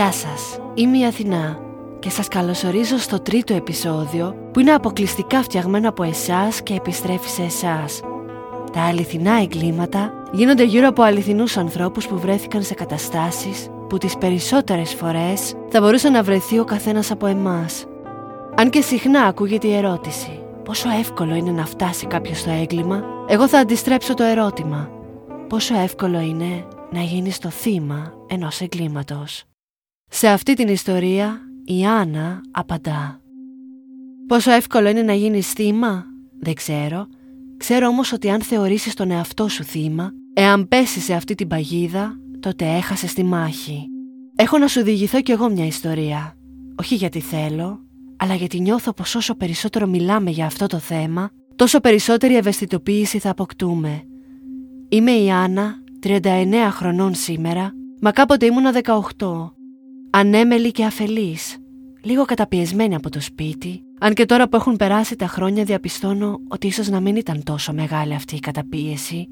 Γεια σας, είμαι η Αθηνά και σας καλωσορίζω στο τρίτο επεισόδιο που είναι αποκλειστικά φτιαγμένο από εσάς και επιστρέφει σε εσάς. Τα αληθινά εγκλήματα γίνονται γύρω από αληθινούς ανθρώπους που βρέθηκαν σε καταστάσεις που τις περισσότερες φορές θα μπορούσε να βρεθεί ο καθένας από εμάς. Αν και συχνά ακούγεται η ερώτηση πόσο εύκολο είναι να φτάσει κάποιος στο έγκλημα, εγώ θα αντιστρέψω το ερώτημα πόσο εύκολο είναι να γίνεις το θύμα ενός εγκλήματος. Σε αυτή την ιστορία η Άννα απαντά. Πόσο εύκολο είναι να γίνεις θύμα, δεν ξέρω. Ξέρω όμως ότι αν θεωρήσεις τον εαυτό σου θύμα, εάν πέσεις σε αυτή την παγίδα, τότε έχασες τη μάχη. Έχω να σου διηγηθώ κι εγώ μια ιστορία. Όχι γιατί θέλω, αλλά γιατί νιώθω πως όσο περισσότερο μιλάμε για αυτό το θέμα, τόσο περισσότερη ευαισθητοποίηση θα αποκτούμε. Είμαι η Άννα, 39 χρονών σήμερα, μα κάποτε ήμουνα 18 ανέμελη και αφελής, λίγο καταπιεσμένη από το σπίτι, αν και τώρα που έχουν περάσει τα χρόνια διαπιστώνω ότι ίσως να μην ήταν τόσο μεγάλη αυτή η καταπίεση.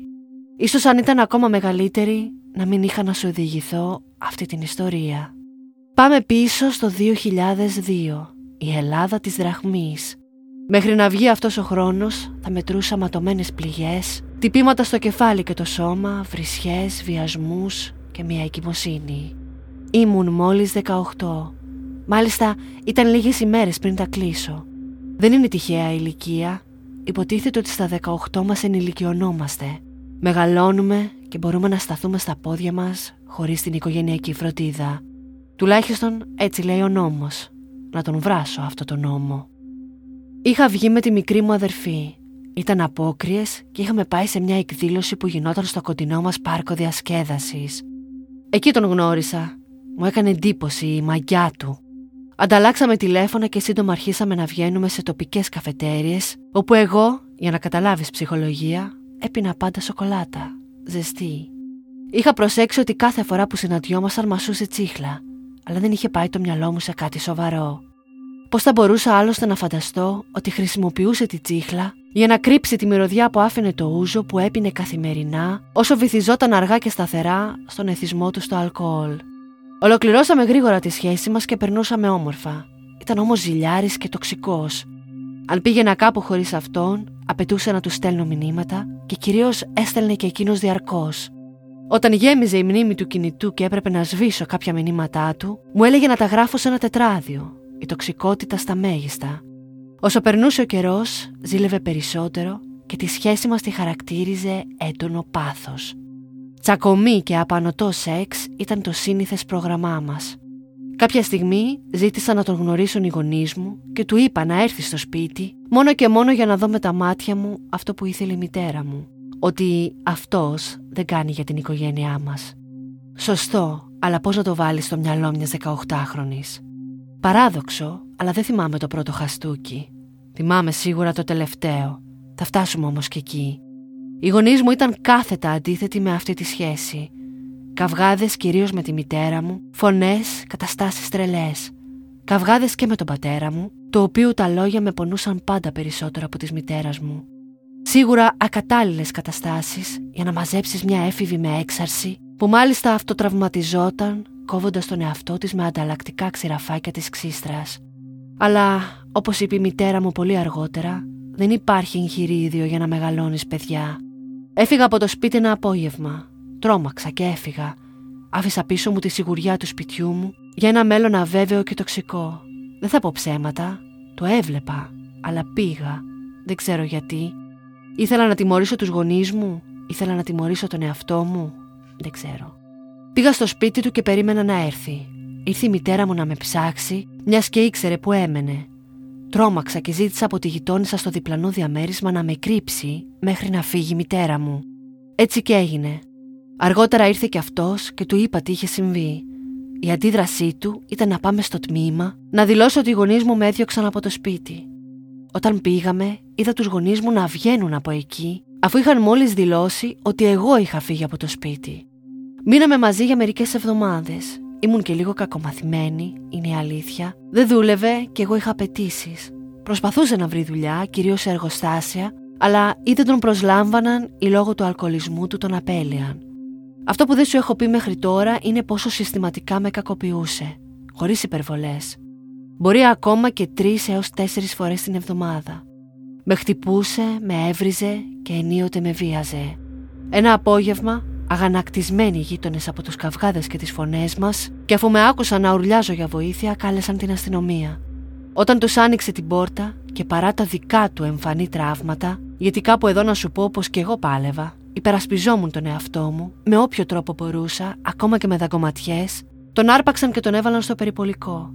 Ίσως αν ήταν ακόμα μεγαλύτερη να μην είχα να σου οδηγηθώ αυτή την ιστορία. Πάμε πίσω στο 2002, η Ελλάδα της δραχμής. Μέχρι να βγει αυτός ο χρόνος θα μετρούσα ματωμένες πληγές, τυπήματα στο κεφάλι και το σώμα, βρισιές, βιασμούς και μια εγκυμοσύνη. Ήμουν μόλις 18. Μάλιστα ήταν λίγες ημέρες πριν τα κλείσω. Δεν είναι τυχαία ηλικία. Υποτίθεται ότι στα 18 μας ενηλικιωνόμαστε. Μεγαλώνουμε και μπορούμε να σταθούμε στα πόδια μας χωρίς την οικογενειακή φροντίδα. Τουλάχιστον έτσι λέει ο νόμος. Να τον βράσω αυτό το νόμο. Είχα βγει με τη μικρή μου αδερφή. Ήταν απόκριες και είχαμε πάει σε μια εκδήλωση που γινόταν στο κοντινό μας πάρκο διασκέδασης. Εκεί τον γνώρισα μου έκανε εντύπωση η μαγιά του. Ανταλλάξαμε τηλέφωνα και σύντομα αρχίσαμε να βγαίνουμε σε τοπικές καφετέρειε, όπου εγώ, για να καταλάβεις ψυχολογία, έπινα πάντα σοκολάτα. Ζεστή. Είχα προσέξει ότι κάθε φορά που συναντιόμασταν μασούσε τσίχλα, αλλά δεν είχε πάει το μυαλό μου σε κάτι σοβαρό. Πώς θα μπορούσα άλλωστε να φανταστώ ότι χρησιμοποιούσε τη τσίχλα για να κρύψει τη μυρωδιά που άφηνε το ούζο που έπινε καθημερινά, όσο βυθιζόταν αργά και σταθερά στον εθισμό του στο αλκοόλ. Ολοκληρώσαμε γρήγορα τη σχέση μας και περνούσαμε όμορφα. Ήταν όμως ζηλιάρης και τοξικός. Αν πήγαινα κάπου χωρίς αυτόν, απαιτούσε να του στέλνω μηνύματα και κυρίως έστελνε και εκείνος διαρκώς. Όταν γέμιζε η μνήμη του κινητού και έπρεπε να σβήσω κάποια μηνύματά του, μου έλεγε να τα γράφω σε ένα τετράδιο. Η τοξικότητα στα μέγιστα. Όσο περνούσε ο καιρός, ζήλευε περισσότερο και τη σχέση μας τη χαρακτήριζε έντονο πάθος. Τσακωμή και απανοτό σεξ ήταν το σύνηθες πρόγραμμά μας. Κάποια στιγμή ζήτησα να τον γνωρίσουν οι γονείς μου και του είπα να έρθει στο σπίτι μόνο και μόνο για να δω με τα μάτια μου αυτό που ήθελε η μητέρα μου. Ότι αυτός δεν κάνει για την οικογένειά μας. Σωστό, αλλά πώς να το βάλεις στο μυαλό μιας 18χρονης. Παράδοξο, αλλά δεν θυμάμαι το πρώτο χαστούκι. Θυμάμαι σίγουρα το τελευταίο. Θα φτάσουμε όμως και εκεί. Οι γονείς μου ήταν κάθετα αντίθετοι με αυτή τη σχέση. Καυγάδες κυρίως με τη μητέρα μου, φωνές, καταστάσεις τρελές. Καυγάδες και με τον πατέρα μου, το οποίο τα λόγια με πονούσαν πάντα περισσότερο από τη μητέρας μου. Σίγουρα ακατάλληλες καταστάσεις για να μαζέψεις μια έφηβη με έξαρση, που μάλιστα αυτοτραυματιζόταν, κόβοντας τον εαυτό της με ανταλλακτικά ξηραφάκια της ξύστρας. Αλλά, όπως είπε η μητέρα μου πολύ αργότερα, δεν υπάρχει εγχειρίδιο για να μεγαλώνεις παιδιά. Έφυγα από το σπίτι ένα απόγευμα. Τρόμαξα και έφυγα. Άφησα πίσω μου τη σιγουριά του σπιτιού μου για ένα μέλλον αβέβαιο και τοξικό. Δεν θα πω ψέματα. Το έβλεπα. Αλλά πήγα. Δεν ξέρω γιατί. Ήθελα να τιμωρήσω τους γονείς μου. Ήθελα να τιμωρήσω τον εαυτό μου. Δεν ξέρω. Πήγα στο σπίτι του και περίμενα να έρθει. Ήρθε η μητέρα μου να με ψάξει, μιας και ήξερε που έμενε. Τρόμαξα και ζήτησα από τη γειτόνισσα στο διπλανό διαμέρισμα να με κρύψει μέχρι να φύγει η μητέρα μου. Έτσι και έγινε. Αργότερα ήρθε και αυτός και του είπα τι είχε συμβεί. Η αντίδρασή του ήταν να πάμε στο τμήμα να δηλώσω ότι οι γονείς μου με έδιωξαν από το σπίτι. Όταν πήγαμε, είδα τους γονείς μου να βγαίνουν από εκεί, αφού είχαν μόλις δηλώσει ότι εγώ είχα φύγει από το σπίτι. Μείναμε μαζί για μερικές εβδομάδες Ήμουν και λίγο κακομαθημένη, είναι η αλήθεια. Δεν δούλευε και εγώ είχα απαιτήσει. Προσπαθούσε να βρει δουλειά, κυρίως σε εργοστάσια, αλλά ή δεν τον προσλάμβαναν ή λόγω του αλκοολισμού του τον απέλυαν. Αυτό που δεν σου έχω πει μέχρι τώρα είναι πόσο συστηματικά με κακοποιούσε, χωρίς υπερβολές. Μπορεί ακόμα και τρεις έως τέσσερις φορές την εβδομάδα. Με χτυπούσε, με έβριζε και ενίοτε με βίαζε. Ένα απόγευμα, αγανακτισμένοι γείτονες από τους καυγάδες και τις φωνές μας και αφού με άκουσαν να ουρλιάζω για βοήθεια, κάλεσαν την αστυνομία. Όταν τους άνοιξε την πόρτα και παρά τα δικά του εμφανή τραύματα, γιατί κάπου εδώ να σου πω πως και εγώ πάλευα, υπερασπιζόμουν τον εαυτό μου με όποιο τρόπο μπορούσα, ακόμα και με δαγκωματιές, τον άρπαξαν και τον έβαλαν στο περιπολικό.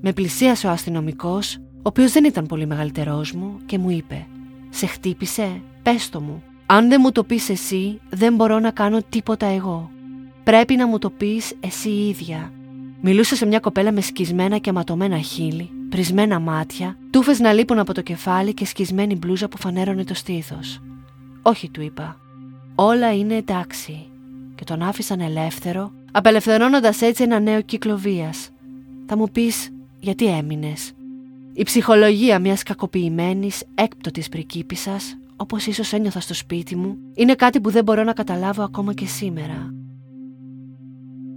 Με πλησίασε ο αστυνομικός, ο οποίος δεν ήταν πολύ μεγαλύτερός μου και μου είπε: Σε χτύπησε, πες το μου. Αν δεν μου το πεις εσύ, δεν μπορώ να κάνω τίποτα εγώ. Πρέπει να μου το πεις εσύ ίδια. Μιλούσε σε μια κοπέλα με σκισμένα και ματωμένα χείλη, πρισμένα μάτια, τούφες να λείπουν από το κεφάλι και σκισμένη μπλούζα που φανέρωνε το στήθος. Όχι, του είπα. Όλα είναι εντάξει. Και τον άφησαν ελεύθερο, απελευθερώνοντας έτσι ένα νέο κύκλο βίας. Θα μου πεις, γιατί έμεινες; Η ψυχολογία μιας κακοποιημένης, έκπτωτης πρικίπισσας, όπως ίσως ένιωθα στο σπίτι μου, είναι κάτι που δεν μπορώ να καταλάβω ακόμα και σήμερα.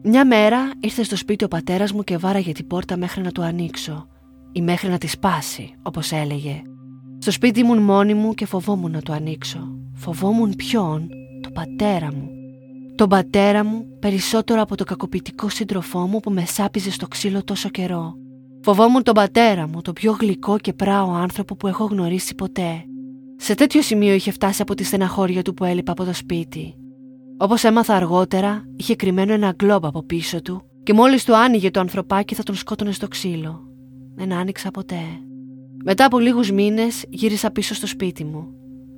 Μια μέρα ήρθε στο σπίτι ο πατέρας μου και βάραγε την πόρτα μέχρι να του ανοίξω ή μέχρι να τη σπάσει, όπως έλεγε. Στο σπίτι ήμουν μόνη μου και φοβόμουν να του ανοίξω. Φοβόμουν ποιον, το πατέρα μου. Τον πατέρα μου περισσότερο από το κακοποιητικό σύντροφό μου που με σάπιζε στο ξύλο τόσο καιρό. Φοβόμουν τον πατέρα μου, το πιο γλυκό και πράο άνθρωπο που έχω γνωρίσει ποτέ. Σε τέτοιο σημείο είχε φτάσει από τη στεναχώρια του που έλειπα από το σπίτι. Όπως έμαθα αργότερα, είχε κρυμμένο ένα γκλόμπ από πίσω του και μόλις του άνοιγε το ανθρωπάκι θα τον σκότωνε στο ξύλο. Δεν άνοιξα ποτέ. Μετά από λίγους μήνες γύρισα πίσω στο σπίτι μου.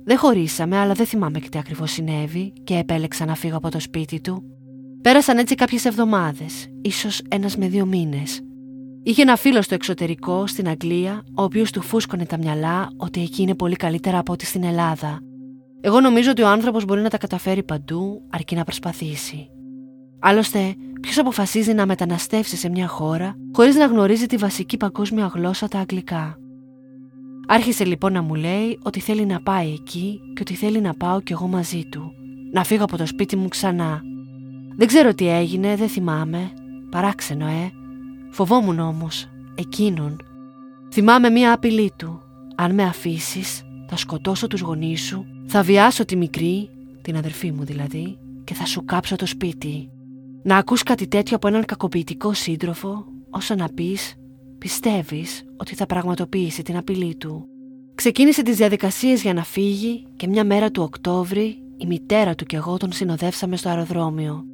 Δεν χωρίσαμε, αλλά δεν θυμάμαι και τι ακριβώς συνέβη και επέλεξα να φύγω από το σπίτι του. Πέρασαν έτσι κάποιες εβδομάδες, ίσως ένας με δύο μήνες. Είχε ένα φίλο στο εξωτερικό, στην Αγγλία, ο οποίος του φούσκωνε τα μυαλά ότι εκεί είναι πολύ καλύτερα από ό,τι στην Ελλάδα. Εγώ νομίζω ότι ο άνθρωπος μπορεί να τα καταφέρει παντού, αρκεί να προσπαθήσει. Άλλωστε, ποιος αποφασίζει να μεταναστεύσει σε μια χώρα χωρίς να γνωρίζει τη βασική παγκόσμια γλώσσα τα αγγλικά; Άρχισε λοιπόν να μου λέει ότι θέλει να πάει εκεί και ότι θέλει να πάω κι εγώ μαζί του. Να φύγω από το σπίτι μου ξανά. Δεν ξέρω τι έγινε, δεν θυμάμαι. Παράξενο, ε. Φοβόμουν όμως εκείνον. Θυμάμαι μία απειλή του. Αν με αφήσεις, θα σκοτώσω τους γονείς σου, θα βιάσω τη μικρή, την αδερφή μου δηλαδή, και θα σου κάψω το σπίτι. Να ακούς κάτι τέτοιο από έναν κακοποιητικό σύντροφο, όσο να πεις, πιστεύεις ότι θα πραγματοποιήσει την απειλή του. Ξεκίνησε τις διαδικασίες για να φύγει και μια μέρα του Οκτώβρη η μητέρα του και εγώ τον συνοδεύσαμε στο αεροδρόμιο.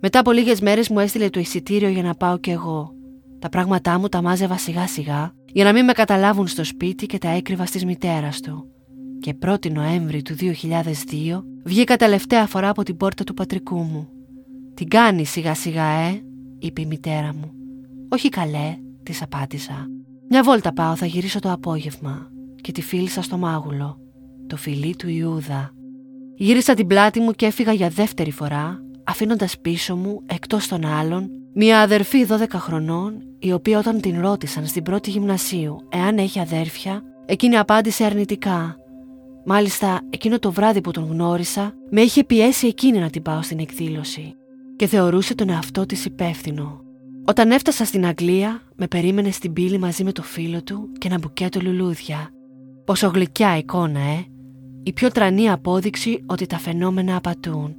Μετά από λίγες μέρες μου έστειλε το εισιτήριο για να πάω κι εγώ. Τα πράγματά μου τα μάζευα σιγά σιγά για να μην με καταλάβουν στο σπίτι και τα έκρυβα στις μητέρας του. Και 1η Νοέμβρη του 2002 βγήκα τελευταία φορά από την πόρτα του πατρικού μου. «Την κάνει σιγά σιγά ε» είπε η μητέρα μου. «Όχι καλέ» της απάντησα. «Μια βόλτα πάω θα γυρίσω το απόγευμα» και τη φίλησα στο μάγουλο. Το φιλί του Ιούδα. Γύρισα την πλάτη μου και έφυγα για δεύτερη φορά αφήνοντας πίσω μου, εκτός των άλλων, μια αδερφή 12 χρονών, η οποία όταν την ρώτησαν στην πρώτη γυμνασίου εάν έχει αδέρφια, εκείνη απάντησε αρνητικά. Μάλιστα, εκείνο το βράδυ που τον γνώρισα, με είχε πιέσει εκείνη να την πάω στην εκδήλωση και θεωρούσε τον εαυτό της υπεύθυνο. Όταν έφτασα στην Αγγλία, με περίμενε στην πύλη μαζί με το φίλο του και ένα μπουκέτο λουλούδια. Πόσο γλυκιά εικόνα, ε! Η πιο τρανή απόδειξη ότι τα φαινόμενα απατούν.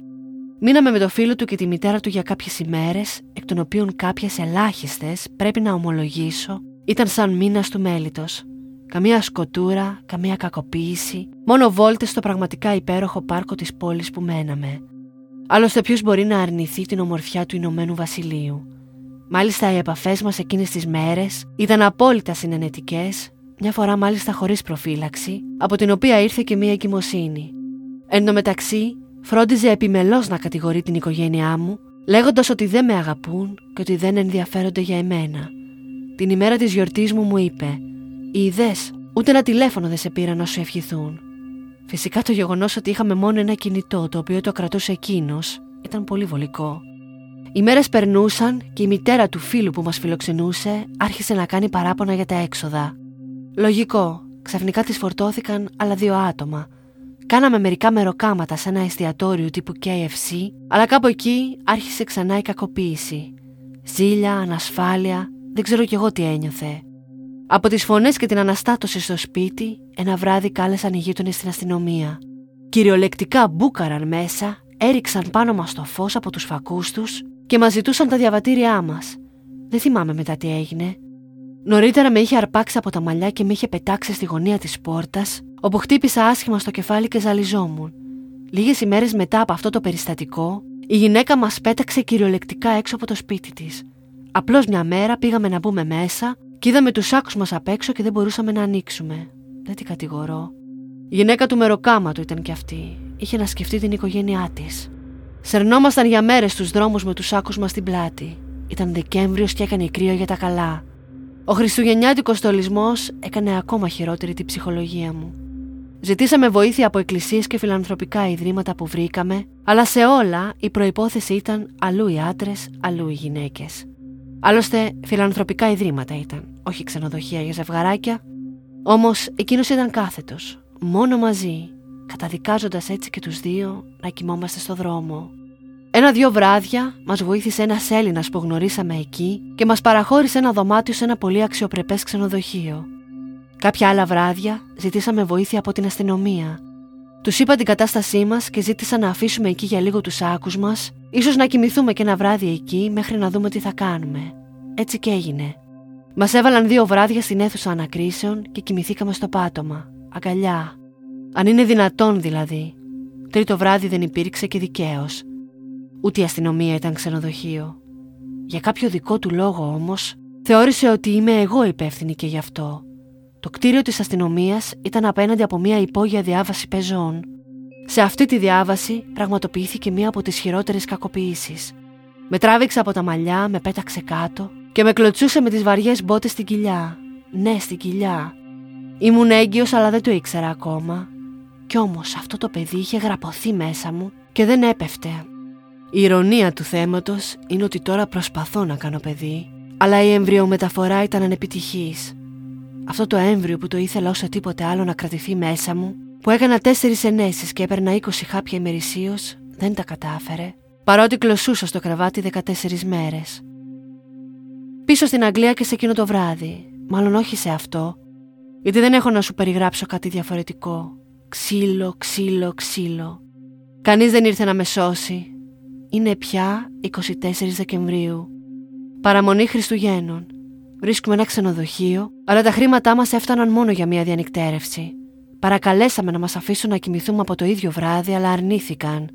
Μείναμε με το φίλο του και τη μητέρα του για κάποιες ημέρες, εκ των οποίων κάποιες ελάχιστες, πρέπει να ομολογήσω, ήταν σαν μήνα του μέλητος. Καμία σκοτούρα, καμία κακοποίηση, μόνο βόλτες στο πραγματικά υπέροχο πάρκο της πόλης που μέναμε. Άλλωστε, ποιος μπορεί να αρνηθεί την ομορφιά του Ηνωμένου Βασιλείου; Μάλιστα, οι επαφές μας εκείνες τις μέρες ήταν απόλυτα συνενετικές, μια φορά μάλιστα χωρίς προφύλαξη, από την οποία ήρθε και μία εγκυμοσύνη. Εν τω μεταξύ, Φρόντιζε επιμελώς να κατηγορεί την οικογένειά μου, λέγοντας ότι δεν με αγαπούν και ότι δεν ενδιαφέρονται για εμένα. Την ημέρα της γιορτής μου μου είπε «Είδε, ούτε ένα τηλέφωνο δεν σε πήρα να σου ευχηθούν». Φυσικά το γεγονός ότι είχαμε μόνο ένα κινητό το οποίο το κρατούσε εκείνος ήταν πολύ βολικό. Οι μέρες περνούσαν και η μητέρα του φίλου που μας φιλοξενούσε άρχισε να κάνει παράπονα για τα έξοδα. Λογικό, ξαφνικά τη φορτώθηκαν άλλα δύο άτομα κάναμε μερικά μεροκάματα σε ένα εστιατόριο τύπου KFC, αλλά κάπου εκεί άρχισε ξανά η κακοποίηση. Ζήλια, ανασφάλεια, δεν ξέρω κι εγώ τι ένιωθε. Από τις φωνές και την αναστάτωση στο σπίτι, ένα βράδυ κάλεσαν οι γείτονες στην αστυνομία. Κυριολεκτικά μπούκαραν μέσα, έριξαν πάνω μας το φως από τους φακούς τους και μας ζητούσαν τα διαβατήριά μας. Δεν θυμάμαι μετά τι έγινε. Νωρίτερα με είχε αρπάξει από τα μαλλιά και με είχε πετάξει στη γωνία της πόρτας, όπου χτύπησα άσχημα στο κεφάλι και ζαλιζόμουν. Λίγες ημέρες μετά από αυτό το περιστατικό, η γυναίκα μας πέταξε κυριολεκτικά έξω από το σπίτι της. Απλώς μια μέρα πήγαμε να μπούμε μέσα και είδαμε τους σάκους μας απ' έξω και δεν μπορούσαμε να ανοίξουμε. Δεν την κατηγορώ. Η γυναίκα του μεροκάματο ήταν κι αυτή. Είχε να σκεφτεί την οικογένειά της. Σερνόμασταν για μέρες στου δρόμους με τους σάκου μας στην πλάτη. Ήταν Δεκέμβριος και έκανε κρύο για τα καλά. Ο Χριστουγεννιάτικος στολισμός έκανε ακόμα χειρότερη την ψυχολογία μου. Ζητήσαμε βοήθεια από εκκλησίες και φιλανθρωπικά ιδρύματα που βρήκαμε, αλλά σε όλα η προπόθεση ήταν αλλού οι άντρες, αλλού οι γυναίκες. Άλλωστε, φιλανθρωπικά ιδρύματα ήταν, όχι ξενοδοχεία για ζευγαράκια. Όμως εκείνος ήταν κάθετος, μόνο μαζί, καταδικάζοντας έτσι και τους δύο να κοιμόμαστε στο δρόμο. Ένα-δυο βράδια μας βοήθησε ένας Έλληνας που γνωρίσαμε εκεί και μας παραχώρησε ένα δωμάτιο σε ένα πολύ αξιοπρεπές ξενοδοχείο. Κάποια άλλα βράδια ζητήσαμε βοήθεια από την αστυνομία. Τους είπα την κατάστασή μας και ζήτησα να αφήσουμε εκεί για λίγο τους άκους μας, ίσως να κοιμηθούμε και ένα βράδυ εκεί μέχρι να δούμε τι θα κάνουμε. Έτσι και έγινε. Μας έβαλαν δύο βράδια στην αίθουσα ανακρίσεων και κοιμηθήκαμε στο πάτωμα. Αγκαλιά. Αν είναι δυνατόν δηλαδή. Τρίτο βράδυ δεν υπήρξε και δικαίως. Ούτε η αστυνομία ήταν ξενοδοχείο. Για κάποιο δικό του λόγο όμως, θεώρησε ότι είμαι εγώ υπεύθυνη και γι' αυτό. Το κτίριο της αστυνομίας ήταν απέναντι από μια υπόγεια διάβαση πεζών. Σε αυτή τη διάβαση πραγματοποιήθηκε μία από τις χειρότερες κακοποιήσεις. Με τράβηξε από τα μαλλιά, με πέταξε κάτω και με κλωτσούσε με τις βαριές μπότες στην κοιλιά. Ναι, στην κοιλιά. Ήμουν έγκυος, αλλά δεν το ήξερα ακόμα. Κι όμως αυτό το παιδί είχε γραποθεί μέσα μου και δεν έπεφτε. Η ηρωνία του θέματος είναι ότι τώρα προσπαθώ να κάνω παιδί, αλλά η εμβριομεταφορά ήταν ανεπιτυχής. Αυτό το έμβριο που το ήθελα όσο τίποτε άλλο να κρατηθεί μέσα μου, που έκανα τέσσερις ενέσεις και έπαιρνα 20 χάπια ημερησίως, δεν τα κατάφερε, παρότι κλωσούσα στο κρεβάτι 14 μέρες. Πίσω στην Αγγλία και σε εκείνο το βράδυ, μάλλον όχι σε αυτό, γιατί δεν έχω να σου περιγράψω κάτι διαφορετικό. Ξύλο, ξύλο, ξύλο. Κανείς δεν ήρθε να με σώσει. Είναι πια 24 Δεκεμβρίου. Παραμονή Χριστουγέννων. Βρίσκουμε ένα ξενοδοχείο, αλλά τα χρήματά μας έφταναν μόνο για μια διανυκτέρευση. Παρακαλέσαμε να μας αφήσουν να κοιμηθούμε από το ίδιο βράδυ, αλλά αρνήθηκαν.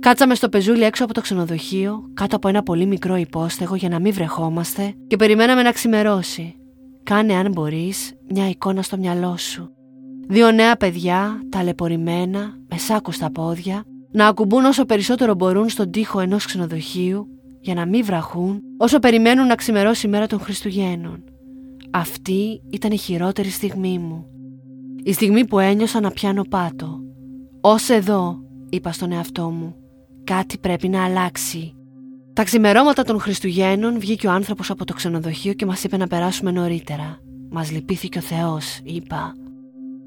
Κάτσαμε στο πεζούλι έξω από το ξενοδοχείο, κάτω από ένα πολύ μικρό υπόστεγο για να μην βρεχόμαστε και περιμέναμε να ξημερώσει. Κάνε αν μπορείς μια εικόνα στο μυαλό σου. Δύο νέα παιδιά, ταλαιπωρημένα, με σάκους στα πόδια, να ακουμπούν όσο περισσότερο μπορούν στον τοίχο ενός ξενοδοχείου για να μην βραχούν όσο περιμένουν να ξημερώσει η μέρα των Χριστουγέννων. Αυτή ήταν η χειρότερη στιγμή μου. Η στιγμή που ένιωσα να πιάνω πάτο. «Ως εδώ», είπα στον εαυτό μου, «κάτι πρέπει να αλλάξει». Τα ξημερώματα των Χριστουγέννων βγήκε ο άνθρωπος από το ξενοδοχείο και μας είπε να περάσουμε νωρίτερα. Μας λυπήθηκε ο Θεός, είπα.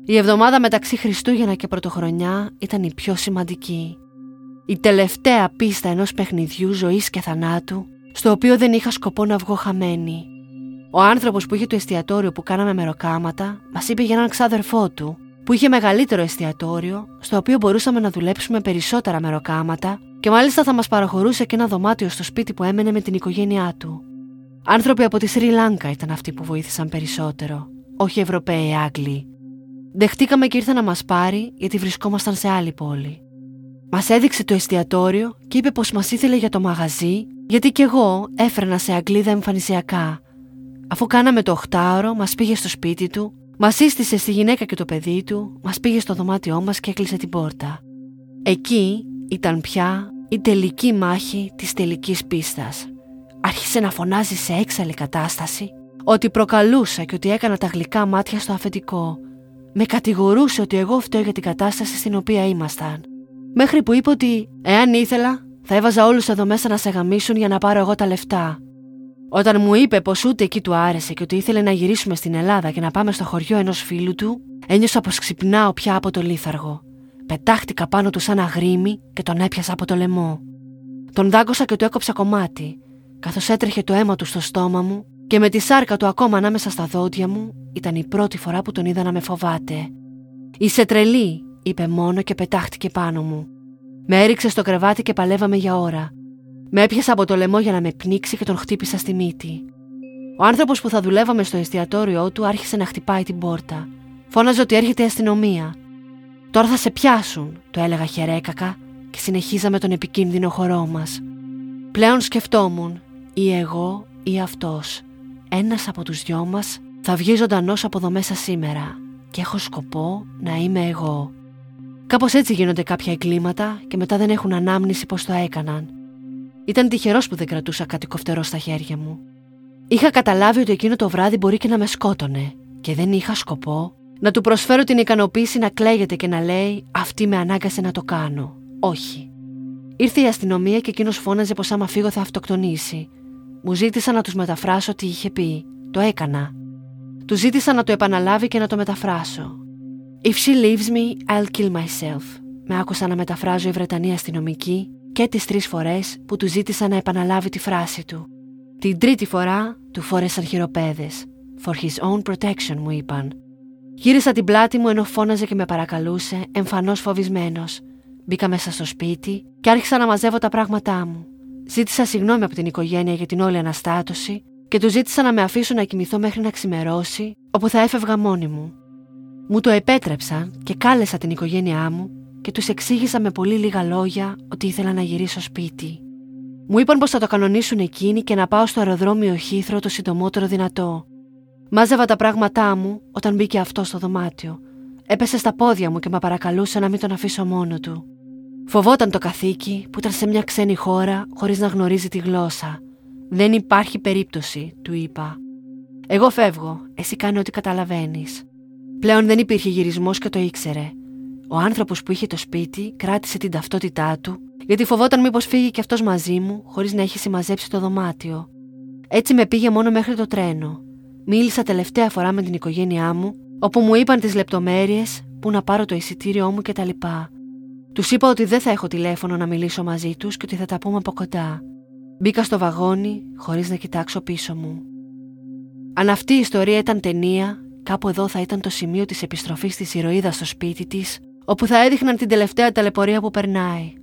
Η εβδομάδα μεταξύ Χριστούγεννα και Πρωτοχρονιά ήταν η πιο σημαντική. Η τελευταία πίστα ενός παιχνιδιού ζωής και θανάτου, στο οποίο δεν είχα σκοπό να βγω χαμένη. Ο άνθρωπος που είχε το εστιατόριο που κάναμε μεροκάματα μας είπε για έναν ξάδερφό του, που είχε μεγαλύτερο εστιατόριο, στο οποίο μπορούσαμε να δουλέψουμε περισσότερα μεροκάματα και μάλιστα θα μας παραχωρούσε και ένα δωμάτιο στο σπίτι που έμενε με την οικογένειά του. Άνθρωποι από τη Σρι Λάνκα ήταν αυτοί που βοήθησαν περισσότερο, όχι Ευρωπαίοι Άγγλοι. Δεχτήκαμε και ήρθε να μας πάρει γιατί βρισκόμασταν σε άλλη πόλη. Μας έδειξε το εστιατόριο και είπε πως μας ήθελε για το μαγαζί, γιατί κι εγώ έφερνα σε Αγγλίδα εμφανισιακά. Αφού κάναμε το οχτάωρο, μας πήγε στο σπίτι του, μας σύστησε στη γυναίκα και το παιδί του, μας πήγε στο δωμάτιό μας και έκλεισε την πόρτα. Εκεί ήταν πια η τελική μάχη της τελικής πίστας. Άρχισε να φωνάζει σε έξαλλη κατάσταση ότι προκαλούσα και ότι έκανα τα γλυκά μάτια στο αφεντικό με κατηγορούσε ότι εγώ φταίω για την κατάσταση στην οποία ήμασταν. Μέχρι που είπε ότι, εάν ήθελα, θα έβαζα όλους εδώ μέσα να σε γαμίσουν για να πάρω εγώ τα λεφτά. Όταν μου είπε πως ούτε εκεί του άρεσε και ότι ήθελε να γυρίσουμε στην Ελλάδα και να πάμε στο χωριό ενός φίλου του, ένιωσα πως ξυπνάω πια από το λίθαργο. Πετάχτηκα πάνω του σαν αγρίμι και τον έπιασα από το λαιμό. Τον δάγκωσα και του έκοψα κομμάτι, καθώς έτρεχε το αίμα του στο στόμα μου και με τη σάρκα του ακόμα ανάμεσα στα δόντια μου ήταν η πρώτη φορά που τον είδα να με φοβάται. Είσαι τρελή, είπε μόνο και πετάχτηκε πάνω μου. Με έριξε στο κρεβάτι και παλεύαμε για ώρα. Με έπιασε από το λαιμό για να με πνίξει και τον χτύπησα στη μύτη. Ο άνθρωπος που θα δουλεύαμε στο εστιατόριό του άρχισε να χτυπάει την πόρτα. Φώναζε ότι έρχεται η αστυνομία. Τώρα θα σε πιάσουν, το έλεγα χερέκακα και συνεχίζαμε τον επικίνδυνο χορό μας. Πλέον σκεφτόμουν, ή εγώ ή αυτός. Ένας από τους δυο μας θα βγει ζωντανός από εδώ μέσα σήμερα και έχω σκοπό να είμαι εγώ. Κάπως έτσι γίνονται κάποια εγκλήματα και μετά δεν έχουν ανάμνηση πώ το έκαναν. Ήταν τυχερός που δεν κρατούσα κάτι κοφτερό στα χέρια μου. Είχα καταλάβει ότι εκείνο το βράδυ μπορεί και να με σκότωνε και δεν είχα σκοπό να του προσφέρω την ικανοποίηση να κλαίγεται και να λέει «Αυτή με ανάγκασε να το κάνω». Όχι. Ήρθε η αστυνομία και εκείνος φώναζε πως άμα φύγω θα αυτοκτονήσει. Μου ζήτησα να τους μεταφράσω τι είχε πει. Το έκανα. Του ζήτησα να το επαναλάβει και να το μεταφράσω. If she leaves me, I'll kill myself. Με άκουσα να μεταφράζω η Βρετανία αστυνομική και τις τρεις φορές που του ζήτησα να επαναλάβει τη φράση του. Την τρίτη φορά του φόρεσαν χειροπέδες. For his own protection μου είπαν. Γύρισα την πλάτη μου ενώ φώναζε και με παρακαλούσε, εμφανώς φοβισμένος. Μπήκα μέσα στο σπίτι και άρχισα να μαζεύω τα πράγματά μου. Ζήτησα συγγνώμη από την οικογένεια για την όλη αναστάτωση και του ζήτησα να με αφήσουν να κοιμηθώ μέχρι να ξημερώσει, όπου θα έφευγα μόνη μου. Μου το επέτρεψαν και κάλεσα την οικογένειά μου και τους εξήγησα με πολύ λίγα λόγια ότι ήθελα να γυρίσω σπίτι. Μου είπαν πως θα το κανονίσουν εκείνοι και να πάω στο αεροδρόμιο Χήθρο το συντομότερο δυνατό. Μάζευα τα πράγματά μου όταν μπήκε αυτό στο δωμάτιο. Έπεσε στα πόδια μου και με παρακαλούσε να μην τον αφήσω μόνο του. Φοβόταν το καθήκη που ήταν σε μια ξένη χώρα χωρίς να γνωρίζει τη γλώσσα. Δεν υπάρχει περίπτωση, του είπα. Εγώ φεύγω, εσύ κάνει ό,τι καταλαβαίνεις. Πλέον δεν υπήρχε γυρισμός και το ήξερε. Ο άνθρωπος που είχε το σπίτι κράτησε την ταυτότητά του, γιατί φοβόταν μήπως φύγει κι αυτός μαζί μου, χωρίς να έχει συμμαζέψει το δωμάτιο. Έτσι με πήγε μόνο μέχρι το τρένο. Μίλησα τελευταία φορά με την οικογένειά μου, όπου μου είπαν τις λεπτομέρειες, πού να πάρω το εισιτήριό μου κτλ. Τους είπα ότι δεν θα έχω τηλέφωνο να μιλήσω μαζί τους και ότι θα τα πούμε από κοντά. Μπήκα στο βαγόνι χωρίς να κοιτάξω πίσω μου. Αν αυτή η ιστορία ήταν ταινία, Κάπου εδώ θα ήταν το σημείο της επιστροφής της ηρωίδας στο σπίτι της, όπου θα έδειχναν την τελευταία ταλαιπωρία που περνάει.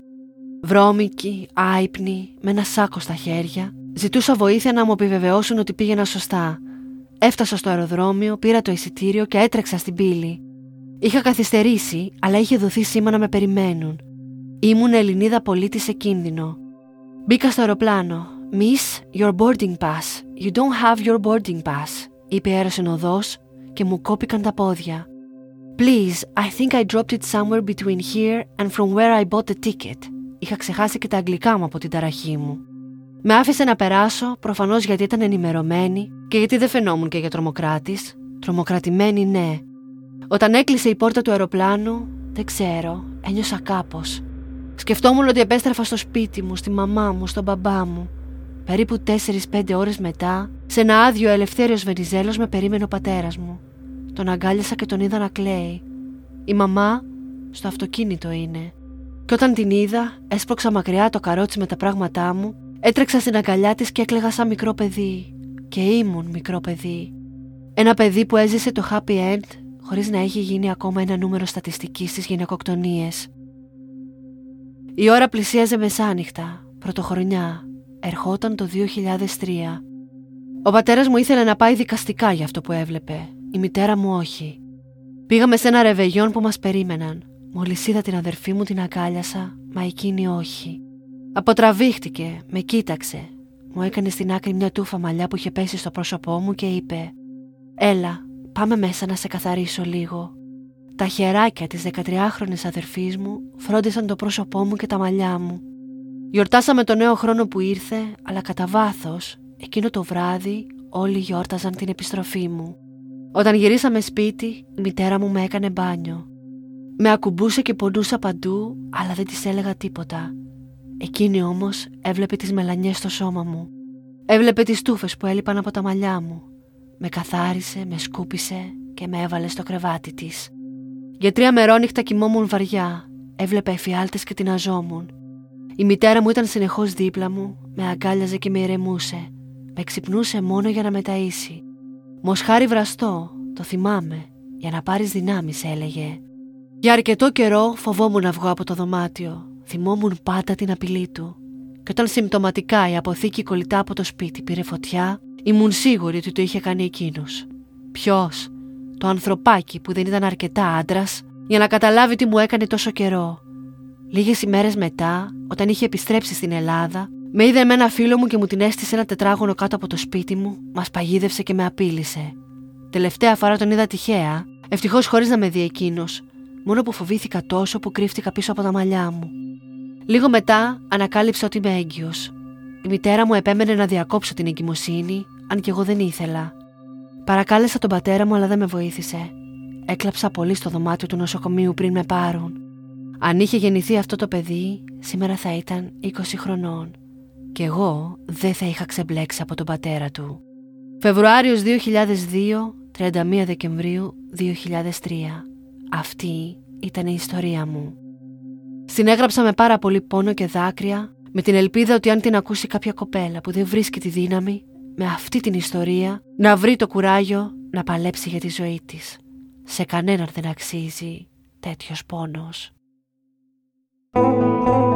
Βρώμικη, άϊπνη, με ένα σάκο στα χέρια, ζητούσα βοήθεια να μου επιβεβαιώσουν ότι πήγαινα σωστά. Έφτασα στο αεροδρόμιο, πήρα το εισιτήριο και έτρεξα στην πύλη. Είχα καθυστερήσει, αλλά είχε δοθεί σήμα να με περιμένουν. Ήμουν Ελληνίδα πολίτη σε κίνδυνο. Μπήκα στο αεροπλάνο. Miss, your boarding pass. You don't have your boarding pass, είπε η αεροσυνοδός και μου κόπηκαν τα πόδια. Please, I think I dropped it somewhere between here and from where I bought the ticket. Είχα ξεχάσει και τα αγγλικά μου από την ταραχή μου. Με άφησε να περάσω, προφανώς γιατί ήταν ενημερωμένη και γιατί δεν φαινόμουν και για τρομοκράτης. Τρομοκρατημένη, ναι. Όταν έκλεισε η πόρτα του αεροπλάνου, δεν ξέρω, ένιωσα κάπως. Σκεφτόμουν ότι επέστρεφα στο σπίτι μου, στη μαμά μου, στον μπαμπά μου. Περίπου 4-5 ώρες μετά, σε ένα άδειο ελευθέριος Βενιζέλος με περίμενε ο πατέρας μου. Τον αγκάλιασα και τον είδα να κλαίει. Η μαμά στο αυτοκίνητο είναι. Και όταν την είδα, έσπρωξα μακριά το καρότσι με τα πράγματά μου, έτρεξα στην αγκαλιά της και έκλαιγα σαν μικρό παιδί. Και ήμουν μικρό παιδί. Ένα παιδί που έζησε το happy end χωρίς να έχει γίνει ακόμα ένα νούμερο στατιστικής στις γυναικοκτονίες. Η ώρα πλησίαζε μεσάνυχτα, πρωτοχρονιά, ερχόταν το 2003. Ο πατέρας μου ήθελε να πάει δικαστικά για αυτό που έβλεπε, η μητέρα μου όχι. Πήγαμε σε ένα ρεβεγιόν που μας περίμεναν. Μόλις είδα την αδερφή μου την αγκάλιασα, μα εκείνη όχι. Αποτραβήχτηκε, με κοίταξε. Μου έκανε στην άκρη μια τούφα μαλλιά που είχε πέσει στο πρόσωπό μου και είπε «Έλα, πάμε μέσα να σε καθαρίσω λίγο». Τα χεράκια της 13χρονης αδερφής μου φρόντισαν το πρόσωπό μου και τα μαλλιά μου. Γιορτάσαμε το νέο χρόνο που ήρθε, αλλά κατά βάθος, εκείνο το βράδυ όλοι γιόρταζαν την επιστροφή μου. Όταν γυρίσαμε σπίτι, η μητέρα μου με έκανε μπάνιο. Με ακουμπούσε και πονούσα παντού, αλλά δεν της έλεγα τίποτα. Εκείνη όμως έβλεπε τις μελανιές στο σώμα μου. Έβλεπε τις τούφες που έλειπαν από τα μαλλιά μου. Με καθάρισε, με σκούπισε και με έβαλε στο κρεβάτι της. Για τρία μερόνυχτα κοιμόμουν βαριά έβλεπα εφιάλτες και την αζόμουν. Η μητέρα μου ήταν συνεχώς δίπλα μου, με αγκάλιαζε και με ηρεμούσε. Με ξυπνούσε μόνο για να με ταΐσει. Μοσχάρι βραστό, το θυμάμαι, για να πάρεις δυνάμεις έλεγε. Για αρκετό καιρό φοβόμουν να βγω από το δωμάτιο. Θυμόμουν πάντα την απειλή του. Και όταν συμπτωματικά η αποθήκη κολλητά από το σπίτι πήρε φωτιά, ήμουν σίγουρη ότι το είχε κάνει εκείνος. Ποιος, το ανθρωπάκι που δεν ήταν αρκετά άντρας για να καταλάβει τι μου έκανε τόσο καιρό. Λίγες ημέρες μετά, όταν είχε επιστρέψει στην Ελλάδα, με είδε με ένα φίλο μου και μου την έστησε ένα τετράγωνο κάτω από το σπίτι μου, μας παγίδευσε και με απείλησε. Τελευταία φορά τον είδα τυχαία, ευτυχώς χωρίς να με δει εκείνος, μόνο που φοβήθηκα τόσο που κρύφτηκα πίσω από τα μαλλιά μου. Λίγο μετά ανακάλυψα ότι είμαι έγκυος. Η μητέρα μου επέμενε να διακόψω την εγκυμοσύνη, αν και εγώ δεν ήθελα. Παρακάλεσα τον πατέρα μου, αλλά δεν με βοήθησε. Έκλαψα πολύ στο δωμάτιο του νοσοκομείου πριν με πάρουν. Αν είχε γεννηθεί αυτό το παιδί, σήμερα θα ήταν 20 χρονών. Και εγώ δεν θα είχα ξεμπλέξει από τον πατέρα του. Φεβρουάριος 2002, 31 Δεκεμβρίου 2003. Αυτή ήταν η ιστορία μου. Συνέγραψα με πάρα πολύ πόνο και δάκρυα, με την ελπίδα ότι αν την ακούσει κάποια κοπέλα που δεν βρίσκει τη δύναμη, με αυτή την ιστορία, να βρει το κουράγιο να παλέψει για τη ζωή της. Σε κανέναν δεν αξίζει τέτοιος πόνος. Música